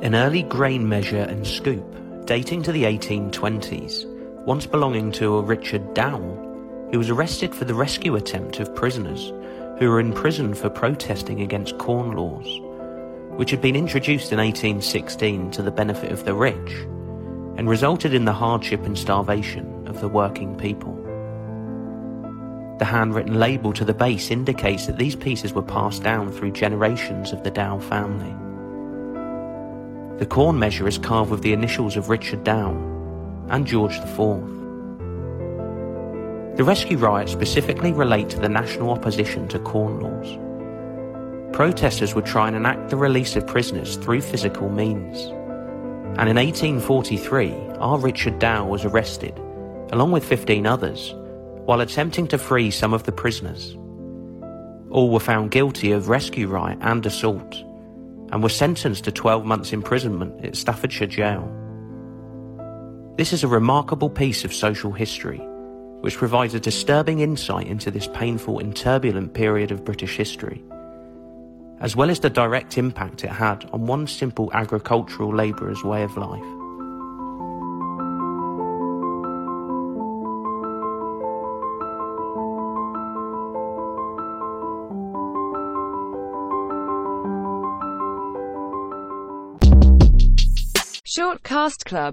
An early grain measure and scoop dating to the 1820s, once belonging to a Richard Dowell, who was arrested for the rescue attempt of prisoners who were in prison for protesting against corn laws, which had been introduced in 1816 to the benefit of the rich and resulted in the hardship and starvation of the working people. The handwritten label to the base indicates that these pieces were passed down through generations of the Dowell family. The corn measure is carved with the initials of Richard Dowell and George IV. The rescue riots specifically relate to the national opposition to corn laws. Protesters would try and enact the release of prisoners through physical means. And in 1843, our Richard Dowell was arrested, along with 15 others, while attempting to free some of the prisoners. All were found guilty of rescue riot and assault, and were sentenced to 12 months imprisonment at Staffordshire Jail. This is a remarkable piece of social history, which provides a disturbing insight into this painful and turbulent period of British history, as well as the direct impact it had on one simple agricultural labourer's way of life. Short Cast Club